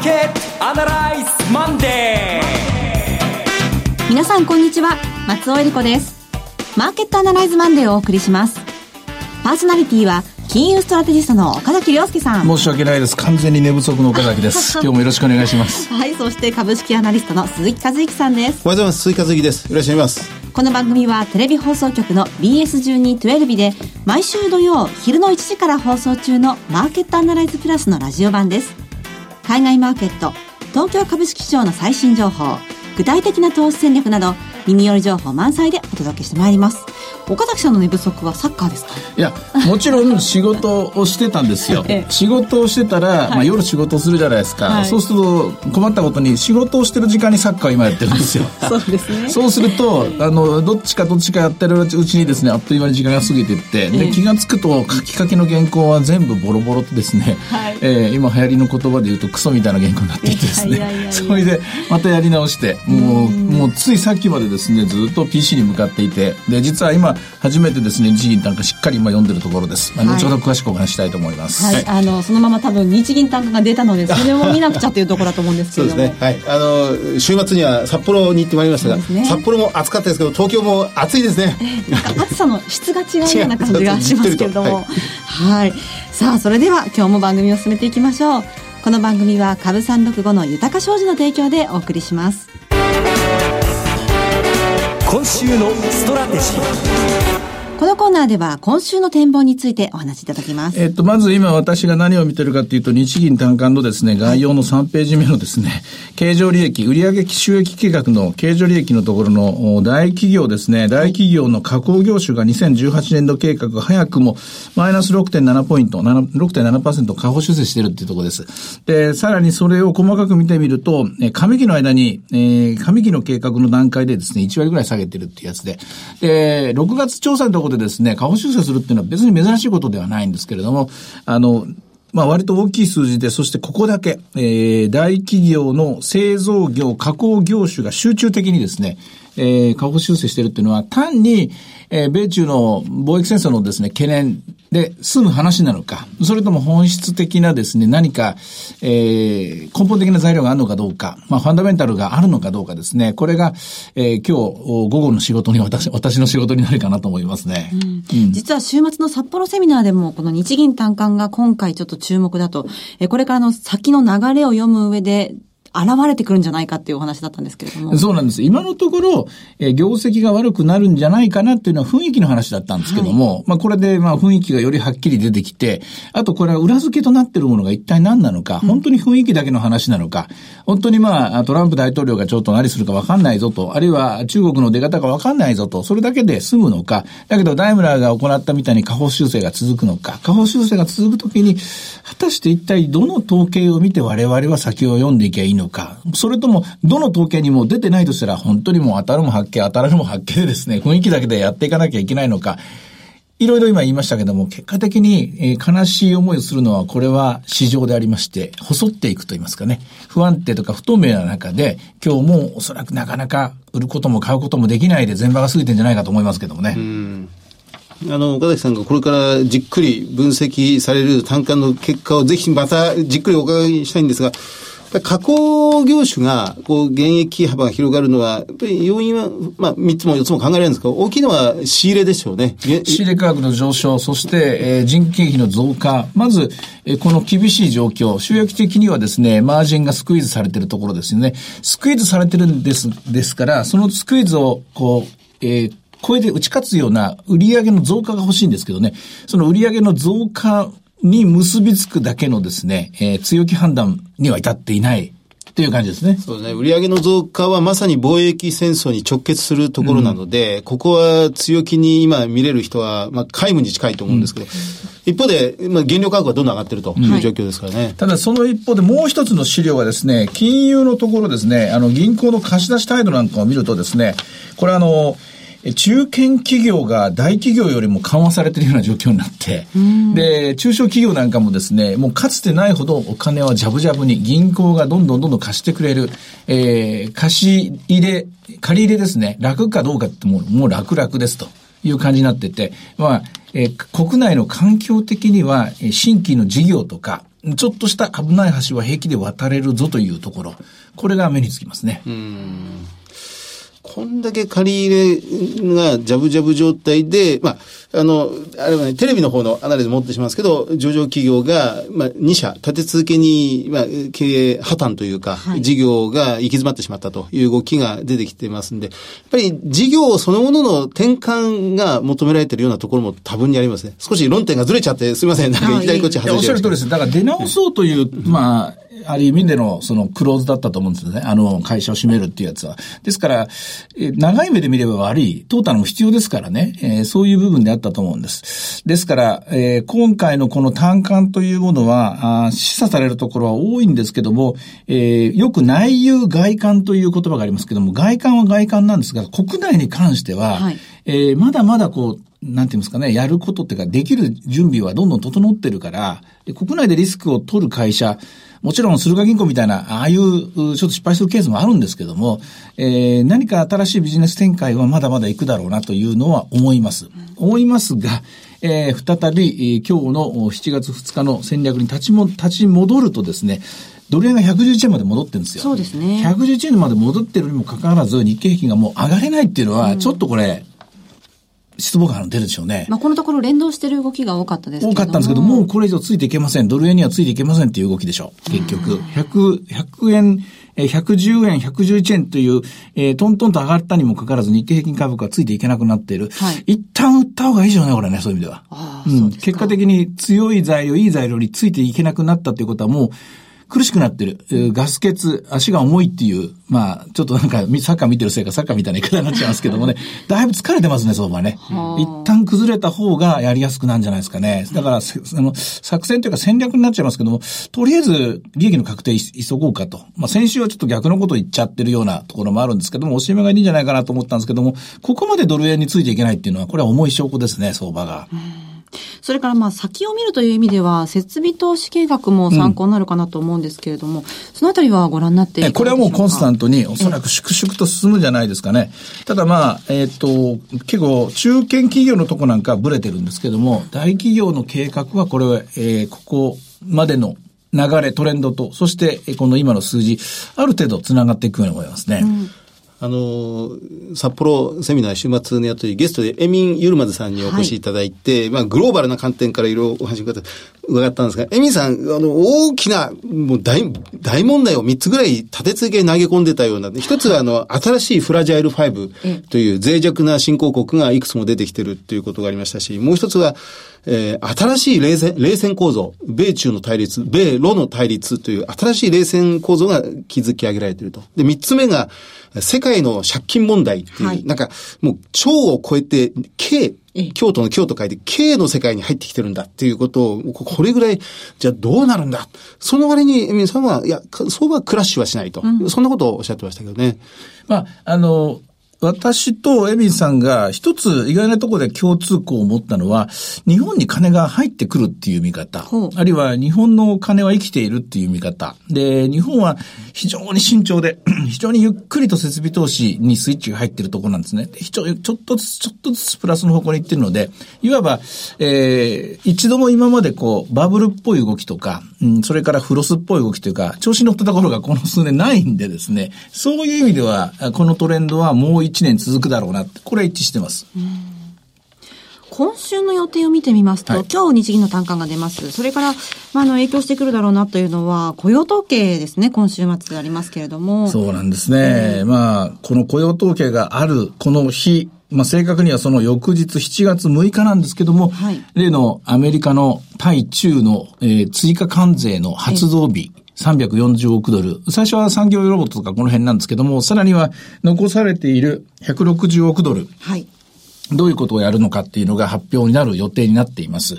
ーケットアナライズマンデー。皆さんこんにちは。松尾英里子です。マーケットアナライズマンデーをお送りします。パーソナリティは金融ストラテジストの岡崎良介さん。申し訳ないです。完全に寝不足の岡崎です。今日もよろしくお願いします。はいそして株式アナリストの鈴木一之さんです。おはようございます鈴木一之です。よろしくお願いします。この番組はテレビ放送局の BS1212 で毎週土曜昼の1時から放送中のマーケットアナライズプラスのラジオ版です海外マーケット東京株式市場の最新情報具体的な投資戦略など耳寄り情報満載でお届けしてまいります。岡崎さんの寝不足はサッカーですか？いやもちろん仕事をしてたんですよ、ええ、仕事をしてたら、はい、まあ、夜仕事をするじゃないですか、はい、そうすると困ったことに仕事をしてる時間にサッカーを今やってるんですよ。そうですね。そうするとあのどっちかどっちかやってるうちにですねあっという間に時間が過ぎていって、え、で気が付くと書きかけの原稿は全部ボロボロとですね、はい。えー、今流行りの言葉で言うとクソみたいな原稿になっていてですね。それでまたやり直してもうもうついさっきまでですねずっと PC に向かっていてで実は今初めてですね日銀単価しっかり今読んでるところです、はい、後ほど詳しくお話したいと思います、はい、あのそのまま多分日銀単価が出たので それを見なくちゃというところだと思うんですけどそうですね。はい。あの週末には札幌に行ってまいりましたが、ね、札幌も暑かったですけど東京も暑いですね、えー、なんか暑さの質が違うような感じが しますけれども。はい、はい、さあそれでは今日も番組を進めていきましょう。この番組は株三六五の豊か商事の提供でお送りします今週のストラテジー。このコーナーでは今週の展望についてお話しいただきます。えっと、まず今私が何を見てるかというと、日銀短観のですね、概要の3ページ目のですね、経常利益、売上収益計画の経常利益のところの大企業ですね、大企業の加工業種が2018年度計画早くもマイナス6.7ポイント、6.7%下方修正しているっていうところです。で、さらにそれを細かく見てみると、上期の間に、えー、上期の計画の段階でですね、1割ぐらい下げてるっていうやつで、で、6月調査のところでですね、下方修正するっていうのは別に珍しいことではないんですけれども、あの、まあ割と大きい数字で、そしてここだけ、えー、大企業の製造業、加工業種が集中的にですね、えー、下方修正してるっていうのは単に、えー、米中の貿易戦争のですね、懸念で済む話なのか、それとも本質的なですね、何か、えー、根本的な材料があるのかどうか、まあ、ファンダメンタルがあるのかどうかですね、これが、えー、今日、午後の仕事に、私、私の仕事になるかなと思いますね。うん。うん、実は週末の札幌セミナーでも、この日銀短観が今回ちょっと注目だと、えー、これからの先の流れを読む上で、現れてくるんじゃないかっていうお話だったんですけれども。そうなんです。今のところ、えー、業績が悪くなるんじゃないかなっていうのは雰囲気の話だったんですけども、はい、まあこれでまあ雰囲気がよりはっきり出てきて、あとこれは裏付けとなっているものが一体何なのか、本当に雰囲気だけの話なのか、本当にまあトランプ大統領がちょっと何するかわかんないぞと、あるいは中国の出方がわかんないぞと、それだけで済むのか、だけどダイムラーが行ったみたいに下方修正が続くのか、下方修正が続くときに、果たして一体どの統計を見て我々は先を読んでいけばいいのか、それとも、どの統計にも出てないとしたら、本当にもう当たるも発見、当たるも発見でですね、雰囲気だけでやっていかなきゃいけないのか、いろいろ今言いましたけども、結果的に、悲しい思いをするのは、これは市場でありまして、細っていくと言いますかね、不安定とか不透明な中で、今日もおそらくなかなか売ることも買うこともできないで、全場が過ぎてんじゃないかと思いますけどもね。あの、岡崎さんがこれからじっくり分析される単価の結果をぜひまたじっくりお伺いしたいんですが、加工業種が、こう、減益幅が広がるのは、やっぱり要因は、まあ、3つも4つも考えられるんですけど、大きいのは仕入れでしょうね。仕入れ価格の上昇、そして、えー、人件費の増加。まず、えー、この厳しい状況、収益的にはですね、マージンがスクイーズされてるところですよね。スクイーズされてるんです、ですから、そのスクイーズを、こう、えー、超えて打ち勝つような売上の増加が欲しいんですけどね、その売上の増加に結びつくだけのですね、えー、強気判断には至っていない。っていう感じですね。そうですね。売上の増加はまさに貿易戦争に直結するところなので、うん、ここは強気に今見れる人は、まあ、皆無に近いと思うんですけど、うん、一方で、まあ、原料価格はどんどん上がってるという状況ですからね。うんただ、その一方でもう一つの資料はですね、金融のところですね、あの、銀行の貸し出し態度なんかを見るとですね、これあの、中堅企業が大企業よりも緩和されているような状況になって、で、中小企業なんかもですね、もうかつてないほどお金はジャブジャブに銀行がどんどんどんどん貸してくれる、えー、貸し入れ、借り入れですね、楽かどうかってもうもう楽々ですと。いう感じになってて、まあ、えー国内の環境的には、えー新規の事業とか、ちょっとした危ない橋は平気で渡れるぞというところ、これが目につきますね。こんだけ借り入れがジャブジャブ状態で、まあ、あの、あれはね、テレビの方のアナリズ持ってしますけど、上場企業が、まあ、2社立て続けに、まあ、経営破綻というか、はい事業が行き詰まってしまったという動きが出てきてますんで、やっぱり事業そのものの転換が求められているようなところも多分にありますね。少し論点がずれちゃって、すみません。なんかいきなりこっち外れちゃいましたしゃる通りです。だから出直そうという、まあ、ある意味での、その、クローズだったと思うんですよね。あの、会社を閉めるっていうやつは。ですから、えー長い目で見れば悪い、トータルも必要ですからね、えーそういう部分であったと思うんです。ですから、えー今回のこの単管というものは、示唆されるところは多いんですけども、えーよく内遊外観という言葉がありますけども、外観は外観なんですが、国内に関しては、はいえーまだまだこう、なんていうんですかね、やることっていうか、できる準備はどんどん整ってるから、で国内でリスクを取る会社、もちろん、駿河銀行みたいな、ああいう、うちょっと失敗するケースもあるんですけども、えー何か新しいビジネス展開はまだまだ行くだろうなというのは思います。思いますが、えー再び、えー今日のお7月2日の戦略に立ちも、立ち戻るとですね、ドル円が111円まで戻ってるんですよ。そうですね111円まで戻ってるにもかかわらず、日経平均がもう上がれないっていうのは、ちょっとこれ、失望感が出るでしょうね。まあ、このところ連動してる動きが多かったですけども。かったんですけど、もうこれ以上ついていけません。ドル円にはついていけませんっていう動きでしょう。結局。100、100円、えー110円、111円という、えートントンと上がったにもかかわらず日経平均株価がついていけなくなっている。はい一旦売った方がいいでしょうね、これね、そういう意味では。うん。結果的に強い材料、いい材料についていけなくなったということはもう、苦しくなってる。えーガス欠、足が重いっていう、まあ、ちょっとなんか、みサッカー見てるせいか、サッカーみたいな言い方になっちゃいますけどもね、だいぶ疲れてますね、相場ね。一旦崩れた方がやりやすくなるんじゃないですかね。だから、せあの、作戦というか戦略になっちゃいますけども、とりあえず、利益の確定い急ごうかと。まあ、先週はちょっと逆のことを言っちゃってるようなところもあるんですけども、おしめがいいんじゃないかなと思ったんですけども、ここまでドル円についていけないっていうのは、これは重い証拠ですね、相場が。それからまあ先を見るという意味では、設備投資計画も参考になるかなと思うんですけれども、そのあたりはご覧になっていかこれはもうコンスタント。トにおそらく粛々と進むんじゃないですかね。ただまあ、えっ、と、結構中堅企業のとこなんかはブレてるんですけども、大企業の計画はこれは、えーここまでの流れ、トレンドと、そしてえーこの今の数字、ある程度繋がっていくように思いますね。あの、札幌セミナー週末のやとりゲストでエミン・ユルマズさんにお越しいただいて、まあグローバルな観点からいろいろお話を伺ったんですが、エミンさん、あの、大きな、もう大、大問題を3つぐらい立て続けに投げ込んでたような、一つはあの、新しいフラジャイル5という脆弱な新興国がいくつも出てきてるっていうことがありましたし、もう一つは、えー新しい冷戦、冷戦構造、米中の対立、米ロの対立という新しい冷戦構造が築き上げられていると。で、三つ目が、世界の借金問題っていう、はいなんか、もう、超を超えて、K ええ、京都の京と書いて、K の世界に入ってきてるんだっていうことを、ここれぐらい、じゃあどうなるんだ？その割に、エミンさんは、いや、か相場はクラッシュはしないと。そんなことをおっしゃってましたけどね。まあ、あの、私とエビンさんが一つ意外なところで共通項を持ったのは、日本に金が入ってくるっていう見方。あるいは日本の金は生きているっていう見方。で、日本は非常に慎重で、非常にゆっくりと設備投資にスイッチが入っているところなんですね。ちょっとずつ、ちょっとずつプラスの方向に行ってるので、いわば、えー、一度も今までこう、バブルっぽい動きとか、うん、それからフロスっぽい動きというか、調子に乗ったところがこの数年ないんでですね、そういう意味では、あこのトレンドはもう一年続くだろうなこれは一致してます。今週の予定を見てみますと、はい今日日銀の単価が出ます。それから、まあ、あの、影響してくるだろうなというのは、雇用統計ですね、今週末ありますけれども。そうなんですね。まあ、この雇用統計がある、この日、まあ正確にはその翌日7月6日なんですけども、はい例のアメリカの対中の、えー追加関税の発動日、340億ドル。最初は産業ロボットとかこの辺なんですけども、さらには残されている160億ドル。はい。どういうことをやるのかっていうのが発表になる予定になっています。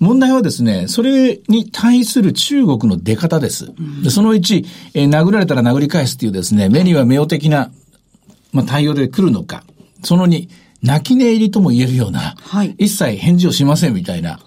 問題はですね、それに対する中国の出方です。でその1、えー殴られたら殴り返すっていうですね、目には目を的な、まあ、対応で来るのか。その2、泣き寝入りとも言えるような、はい一切返事をしませんみたいな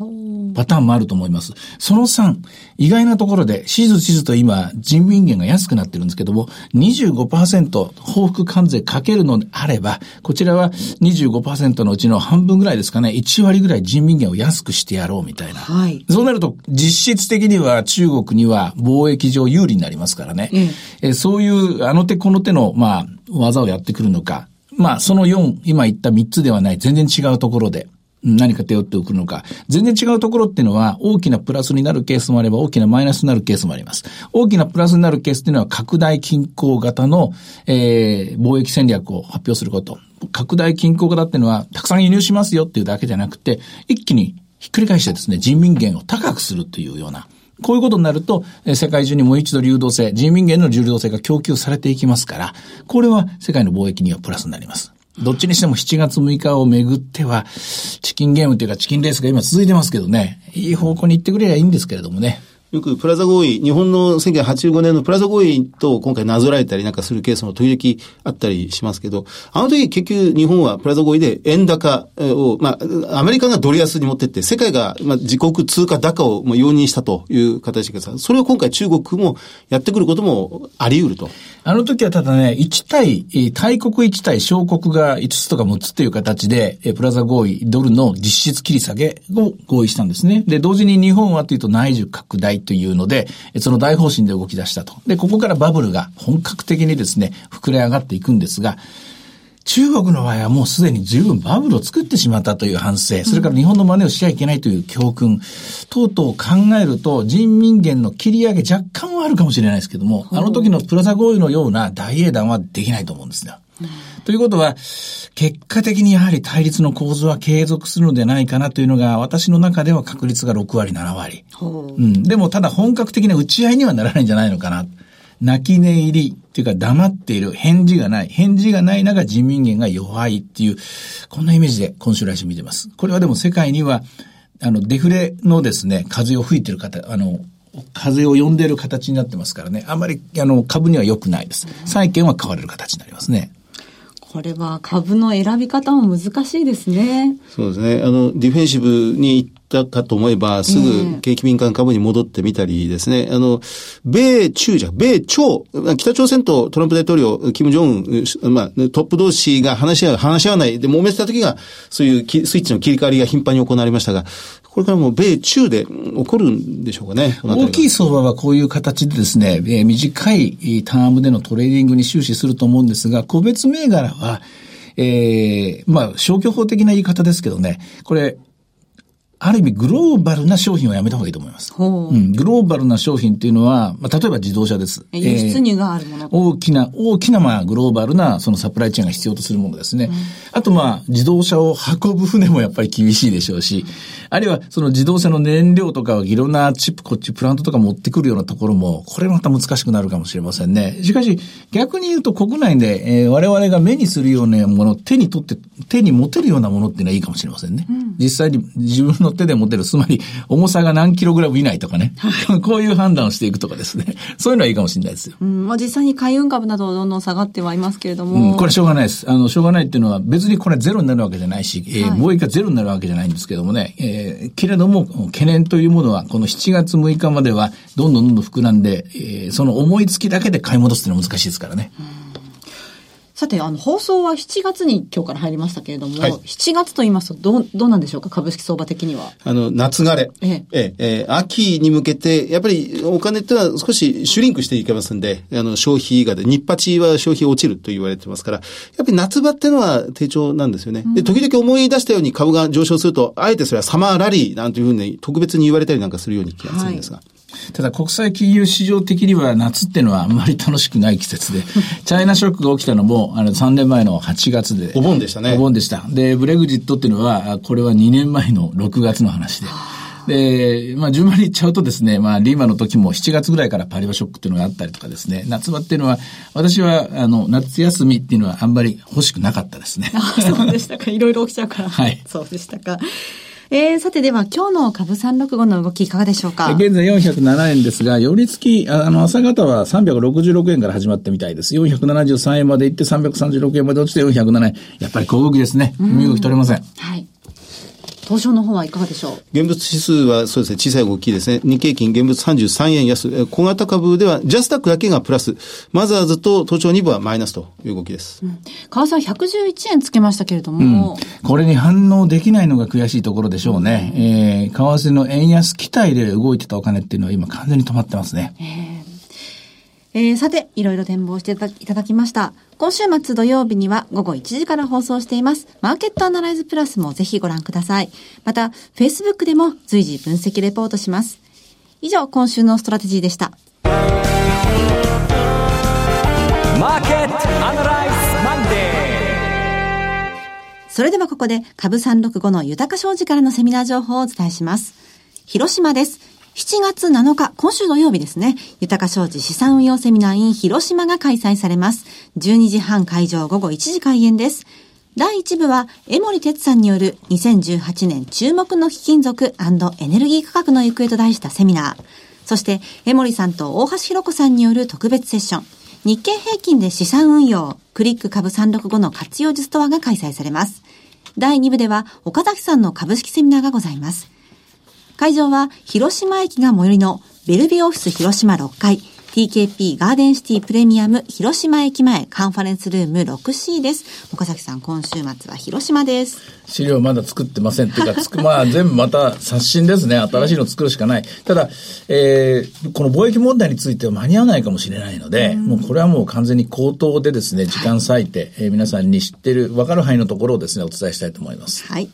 パターンもあると思います。その3、意外なところで、しずしずと今、人民元が安くなってるんですけども、25%報復関税かけるのであれば、こちらは25%のうちの半分ぐらいですかね、1割ぐらい人民元を安くしてやろうみたいな。はいそうなると、実質的には中国には貿易上有利になりますからね。ええそういう、あの手この手の、まあ、技をやってくるのか。まあ、その4、今言った3つではない、全然違うところで。何か手を打っておくのか。全然違うところっていうのは、大きなプラスになるケースもあれば、大きなマイナスになるケースもあります。大きなプラスになるケースっていうのは、拡大均衡型の、えー、貿易戦略を発表すること。拡大均衡型っていうのは、たくさん輸入しますよっていうだけじゃなくて、一気にひっくり返してですね、人民元を高くするというような、こういうことになると、世界中にもう一度流動性、人民元の流動性が供給されていきますから、これは世界の貿易にはプラスになります。どっちにしても7月6日をめぐっては、チキンゲームというかチキンレースが今続いてますけどね、いい方向に行ってくれりゃいいんですけれどもね。よくプラザ合意、日本の1985年のプラザ合意と今回なぞらえたりなんかするケースも時々あったりしますけど、あの時結局日本はプラザ合意で円高を、まあ、アメリカがドル安に持ってって、世界が、まあ、自国通貨高をもう容認したという形ですそれを今回中国もやってくることもあり得ると。あの時はただね、1対、大国1対小国が5つとか6つっていう形で、プラザ合意、ドルの実質切り下げを合意したんですね。で、同時に日本はというと内需拡大というので、その大方針で動き出したと。で、ここからバブルが本格的にですね、膨れ上がっていくんですが、中国の場合はもうすでに十分バブルを作ってしまったという反省、それから日本の真似をしちゃいけないという教訓、等々を考えると人民元の切り上げ若干はあるかもしれないですけども、あの時のプラザ合意のような大英断はできないと思うんですよ。ということは、結果的にやはり対立の構図は継続するのではないかなというのが、私の中では確率が6割、7割。うん。でも、ただ本格的な打ち合いにはならないんじゃないのかな。泣き寝入りっていうか黙っている、返事がない。返事がない中人民元が弱いっていう、こんなイメージで今週来週見てます。これはでも世界には、あの、デフレのですね、風を吹いてる方、あの、風を呼んでいる形になってますからね。あまり、あの、株には良くないです。債券は買われる形になりますね。これは株の選び方も難しいですね。そうですね。あの、ディフェンシブに行ったかと思えば、すぐ景気敏感株に戻ってみたりですね。あの、米中じゃ、米朝、北朝鮮とトランプ大統領、キム・ジョンウン、まあ、トップ同士が話し合う、話し合わないで揉めてた時が、そういうきスイッチの切り替わりが頻繁に行われましたが、これからも米中で起こるんでしょうかね。大きい相場はこういう形でですね、えー短いえータームでのトレーディングに終始すると思うんですが、個別銘柄は、えー、まあ、消去法的な言い方ですけどね、これ、ある意味グローバルな商品をやめた方がいいと思います。ほううん、グローバルな商品っていうのは、まあ、例えば自動車です。え輸出入があるもの。大きな、大きな、まあ、グローバルな、そのサプライチェーンが必要とするものですね。あと、まあ、自動車を運ぶ船もやっぱり厳しいでしょうし、あるいは、その自動車の燃料とかをいろんなチップ、こっち、プラントとか持ってくるようなところも、これまた難しくなるかもしれませんね。しかし、逆に言うと国内で、えー我々が目にするようなもの、手に取って、手に持てるようなものっていうのはいいかもしれませんね。実際に自分の手で持てる、つまり、重さが何キログラム以内とかね。こういう判断をしていくとかですね。そういうのはいいかもしれないですよ。うん、まあ実際に海運株などどんどん下がってはいますけれどうん、も。これしょうがないです。あの、しょうがないっていうのは別にこれゼロになるわけじゃないし、えーはい貿易がゼロになるわけじゃないんですけどもね、えーけれども、懸念というものは、この7月6日までは、どんどんどんどん膨らんで、えーその思いつきだけで買い戻すっていうのは難しいですからね。さて、あの、放送は7月に今日から入りましたけれども、はい7月と言いますと、どう、どうなんでしょうか？株式相場的には。あの、夏枯れ。ええええー秋に向けて、やっぱりお金ってのは少しシュリンクしていけますんで、あの、消費がで、日八は消費落ちると言われてますから、やっぱり夏場っていうのは低調なんですよね。で、時々思い出したように株が上昇すると、あえてそれはサマーラリーなんていうふうに特別に言われたりなんかするように気がするんですが。ただ国際金融市場的には夏っていうのはあんまり楽しくない季節で、チャイナショックが起きたのも、あの、3年前の8月で。お盆でしたねお盆でした。で、ブレグジットっていうのは、あこれは2年前の6月の話で。で、まあ、順番に言っちゃうとですね、まあ、リーマの時も7月ぐらいからパリバショックっていうのがあったりとかですね、夏場っていうのは、私は、あの、夏休みっていうのはあんまり欲しくなかったですね。あそうでしたか。いろいろ起きちゃうから。はいそうでしたか。えー、さてでは今日の株365の動きいかがでしょうか？現在407円ですが、寄り付き、あの、朝方は366円から始まってみたいです。473円まで行って336円まで落ちて407円。やっぱり小動きですね。身動き取れません。はい。東証の方はいかがでしょう？現物指数はそうですね、小さい動きですね。日経金現物33円安。小型株ではジャスタックだけがプラス。マザーズと東証2部はマイナスという動きです。うん、為替111円つけましたけれども、うん、これに反応できないのが悔しいところでしょうね。うん、えー、為替の円安期待で動いてたお金っていうのは今完全に止まってますね。えーえー、さて、いろいろ展望していただきました。今週末土曜日には午後1時から放送しています。マーケットアナライズプラスもぜひご覧ください。また、Facebook でも随時分析レポートします。以上、今週のストラテジーでした。マーケットアナライズマンデーそれではここで株365の豊か商事からのセミナー情報をお伝えします。広島です。7月7日、今週土曜日ですね、豊か商事資産運用セミナー in 広島が開催されます。12時半会場午後1時開演です。第1部は、江森哲さんによる2018年注目の貴金属エネルギー価格の行方と題したセミナー。そして、江森さんと大橋弘子さんによる特別セッション。日経平均で資産運用、クリック株365の活用術とはが開催されます。第2部では、岡崎さんの株式セミナーがございます。会場は広島駅が最寄りのベルビーオフィス広島6階 TKP ガーデンシティプレミアム広島駅前カンファレンスルーム 6C です。岡崎さん、今週末は広島です。資料まだ作ってませんっていうか、つく、まあ全部また刷新ですね。新しいの作るしかない。ただ、えー、この貿易問題については間に合わないかもしれないので、もうこれはもう完全に口頭でですね、時間割いて、えー、皆さんに知ってる、わかる範囲のところをですね、お伝えしたいと思います。はい。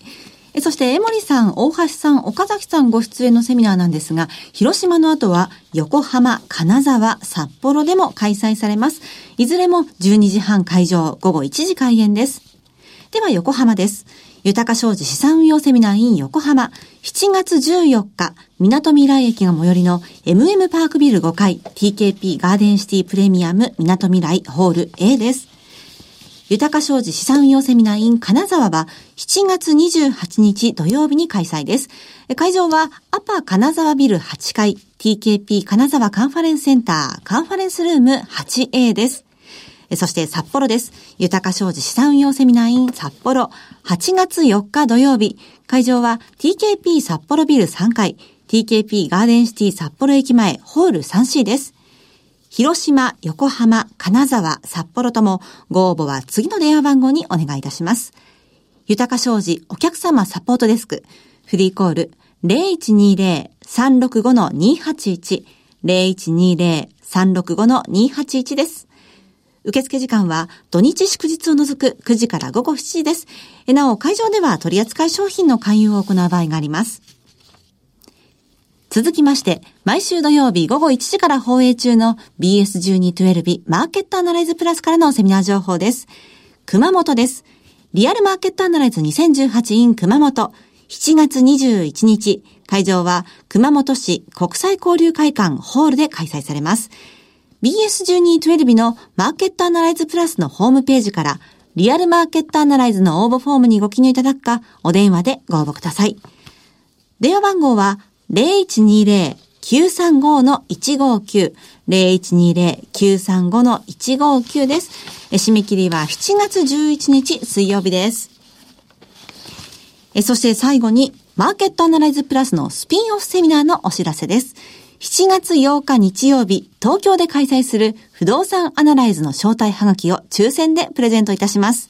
そして、江森さん、大橋さん、岡崎さんご出演のセミナーなんですが、広島の後は、横浜、金沢、札幌でも開催されます。いずれも12時半会場、午後1時開演です。では、横浜です。豊か商事資産運用セミナー in 横浜、7月14日、港未来駅が最寄りの MM パークビル5階 TKP ガーデンシティプレミアム港未来ホール A です。豊か商事資産運用セミナー in 金沢は7月28日土曜日に開催です。会場はアパ金沢ビル8階 TKP 金沢カンファレンスセンターカンファレンスルーム 8A です。そして札幌です。豊か商事資産運用セミナー in 札幌8月4日土曜日。会場は TKP 札幌ビル3階 TKP ガーデンシティ札幌駅前ホール 3C です。広島、横浜、金沢、札幌ともご応募は次の電話番号にお願いいたします。豊か商事お客様サポートデスク、フリーコール0120-365-281、0120-365-281です。受付時間は土日祝日を除く9時から午後7時です。なお、会場では取扱い商品の勧誘を行う場合があります。続きまして、毎週土曜日午後1時から放映中の BS1212 マーケットアナライズプラスからのセミナー情報です。熊本です。リアルマーケットアナライズ2018 in 熊本。7月21日、会場は熊本市国際交流会館ホールで開催されます。BS1212 のマーケットアナライズプラスのホームページからリアルマーケットアナライズの応募フォームにご記入いただくか、お電話でご応募ください。電話番号は0120-935-159 0120-935-159です。締め切りは7月11日水曜日です。そして最後に、マーケットアナライズプラスのスピンオフセミナーのお知らせです。7月8日日曜日、東京で開催する不動産アナライズの招待はがきを抽選でプレゼントいたします。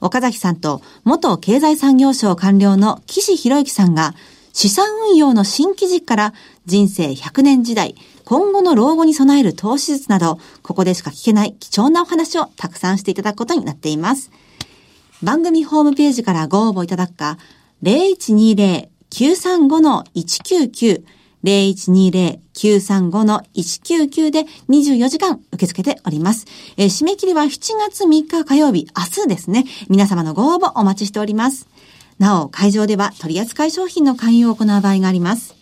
岡崎さんと元経済産業省官僚の岸博之さんが資産運用の新規軸から人生100年時代、今後の老後に備える投資術など、ここでしか聞けない貴重なお話をたくさんしていただくことになっています。番組ホームページからご応募いただくか、0120-935-199 0120-935-199で24時間受け付けております。えー、締め切りは7月3日火曜日、明日ですね。皆様のご応募お待ちしております。なお、会場では取扱い商品の勧誘を行う場合があります。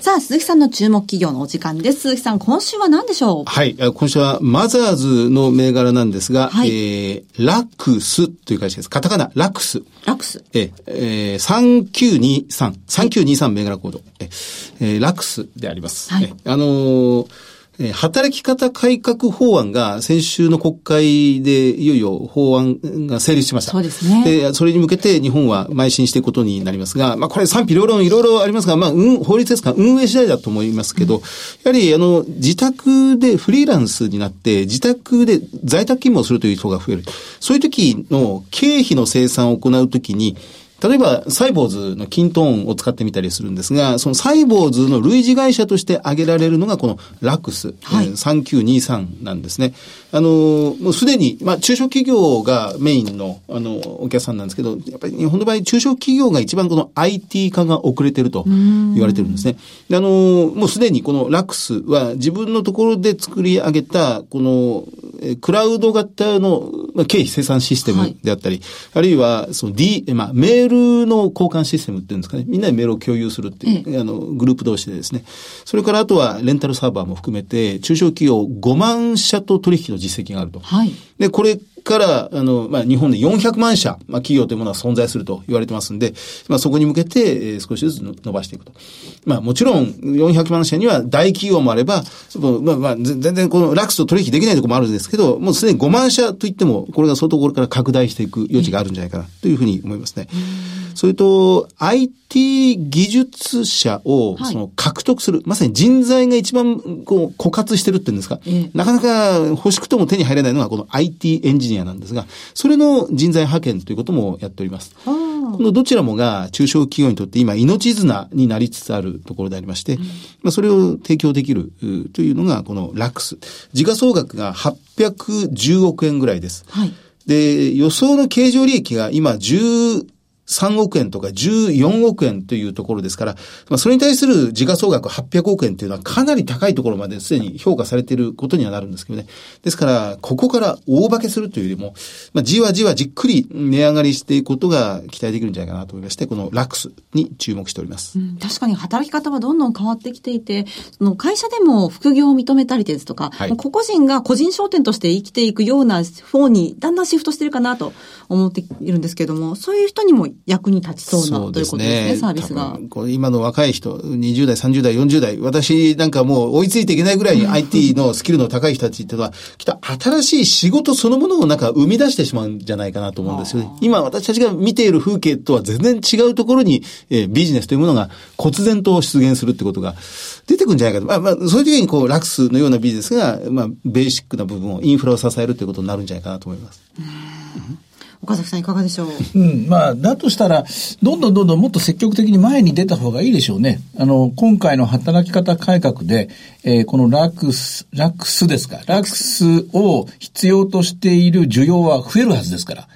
さあ、鈴木さんの注目企業のお時間です。鈴木さん、今週は何でしょう？はい。あ今週はマザーズの銘柄なんですが、はいえー、ラクスという会社です。カタカナ、ラクス。ラクス。えー、えー、3923、3923銘柄コード。えーえーラクスであります。はいえーあのーえー働き方改革法案が先週の国会でいよいよ法案が成立しました。そうですねで、それに向けて日本は邁進していくことになりますが、まあこれ賛否両論いろいろありますが、まあ、うん、法律ですから運営次第だと思いますけど、やはりあの、自宅でフリーランスになって、自宅で在宅勤務をするという人が増える。そういう時の経費の生産を行うときに、例えば、サイボーズのキントーンを使ってみたりするんですが、そのサイボーズの類似会社として挙げられるのがこのラックス、はいえー3923なんですね。あのー、もうすでに、まあ、中小企業がメインの、あの、お客さんなんですけど、やっぱり日本の場合、中小企業が一番この IT 化が遅れてると言われてるんですね。であのー、もうすでにこのラックスは自分のところで作り上げた、この、えークラウド型のまあ経費生産システムであったり、あるいは、その D、えまあ、メールの交換システムっていうんですかね。みんなでメールを共有するっていう、あの、グループ同士でですね。それからあとは、レンタルサーバーも含めて、中小企業5万社と取引の実績があると。はい。で、これから、あの、まあ、日本で400万社、まあ、企業というものは存在すると言われてますんで、まあ、そこに向けて、えー少しずつ伸ばしていくと。まあ、もちろん、400万社には大企業もあれば、まあ、まあ、全然このラクスと取引できないところもあるんですけど、もうすでに5万社といっても、これが相当これから拡大していく余地があるんじゃないかな、というふうに思いますね。それと、IT 技術者を、はいその、獲得する、まさに人材が一番、こう、枯渇してるっていうんですか、ええなかなか欲しくとも手に入らないのがこの IT エンジニアなんですが、それの人材派遣ということもやっております。このどちらもが中小企業にとって今命綱になりつつあるところでありまして、まあそれを提供できるうというのがこのラックス。時価総額が810億円ぐらいです。はい。で、予想の経常利益が今13億円とか14億円というところですから、まあ、それに対する時価総額800億円というのはかなり高いところまですでに評価されていることにはなるんですけどね。ですから、ここから大化けするというよりも、まあ、じわじわじっくり値上がりしていくことが期待できるんじゃないかなと思いまして、このラックスに注目しております。うん確かに働き方はどんどん変わってきていて、その会社でも副業を認めたりですとか、はい個々人が個人商店として生きていくような方にだんだんシフトしてるかなと思っているんですけども、そういう人にも役に立ちそうなということですね、サービスが今の若い人、20代、30代、40代、私なんかもう追いついていけないぐらいに IT のスキルの高い人たちっていうのは、きっと新しい仕事そのものをなんか生み出してしまうんじゃないかなと思うんですよね。今私たちが見ている風景とは全然違うところに、えービジネスというものが忽然と出現するってことが出てくるんじゃないかと。まあまあ、そういう時にこう、ラクスのようなビジネスが、まあ、ベーシックな部分を、インフラを支えるということになるんじゃないかなと思います。岡崎さんいかがでしょう？うん、まあ、だとしたら、どんどんどんどんもっと積極的に前に出た方がいいでしょうね。あの、今回の働き方改革で、えーこのラックス、ラックスですか、ラックスを必要としている需要は増えるはずですから。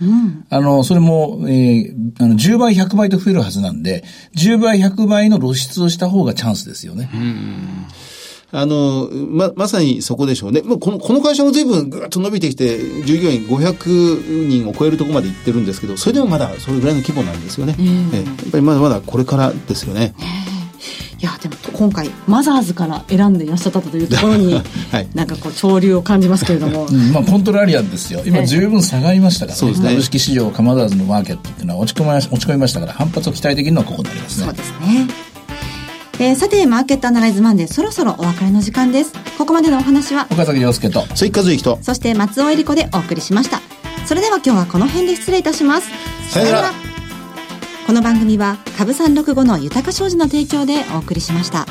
あの、それも、えーあの、10倍、100倍と増えるはずなんで、10倍、100倍の露出をした方がチャンスですよね。あの、ま、まさにそこでしょうね。もうこの、この会社も随分ぐっと伸びてきて、従業員500人を超えるところまで行ってるんですけど、それでもまだそれぐらいの規模なんですよね。ええやっぱりまだまだこれからですよね。いや、でも今回、マザーズから選んでいらっしゃったというところに、はいなんかこう、潮流を感じますけれども。うんまあ、コントラリアンですよ。今、十分下がりましたからね。そうですね株式市場、カマザーズのマーケットっていうのは落ち込みまし落ち込みましたから、反発を期待できるのはここになりますねそう。ですね。えーさて、マーケットアナライズマンデー、そろそろお別れの時間です。ここまでのお話は、岡崎亮介と。鈴木和之と、そして松尾恵理子でお送りしました。それでは今日はこの辺で失礼いたします。さよならこの番組は、株三六五の豊か商事の提供でお送りしました。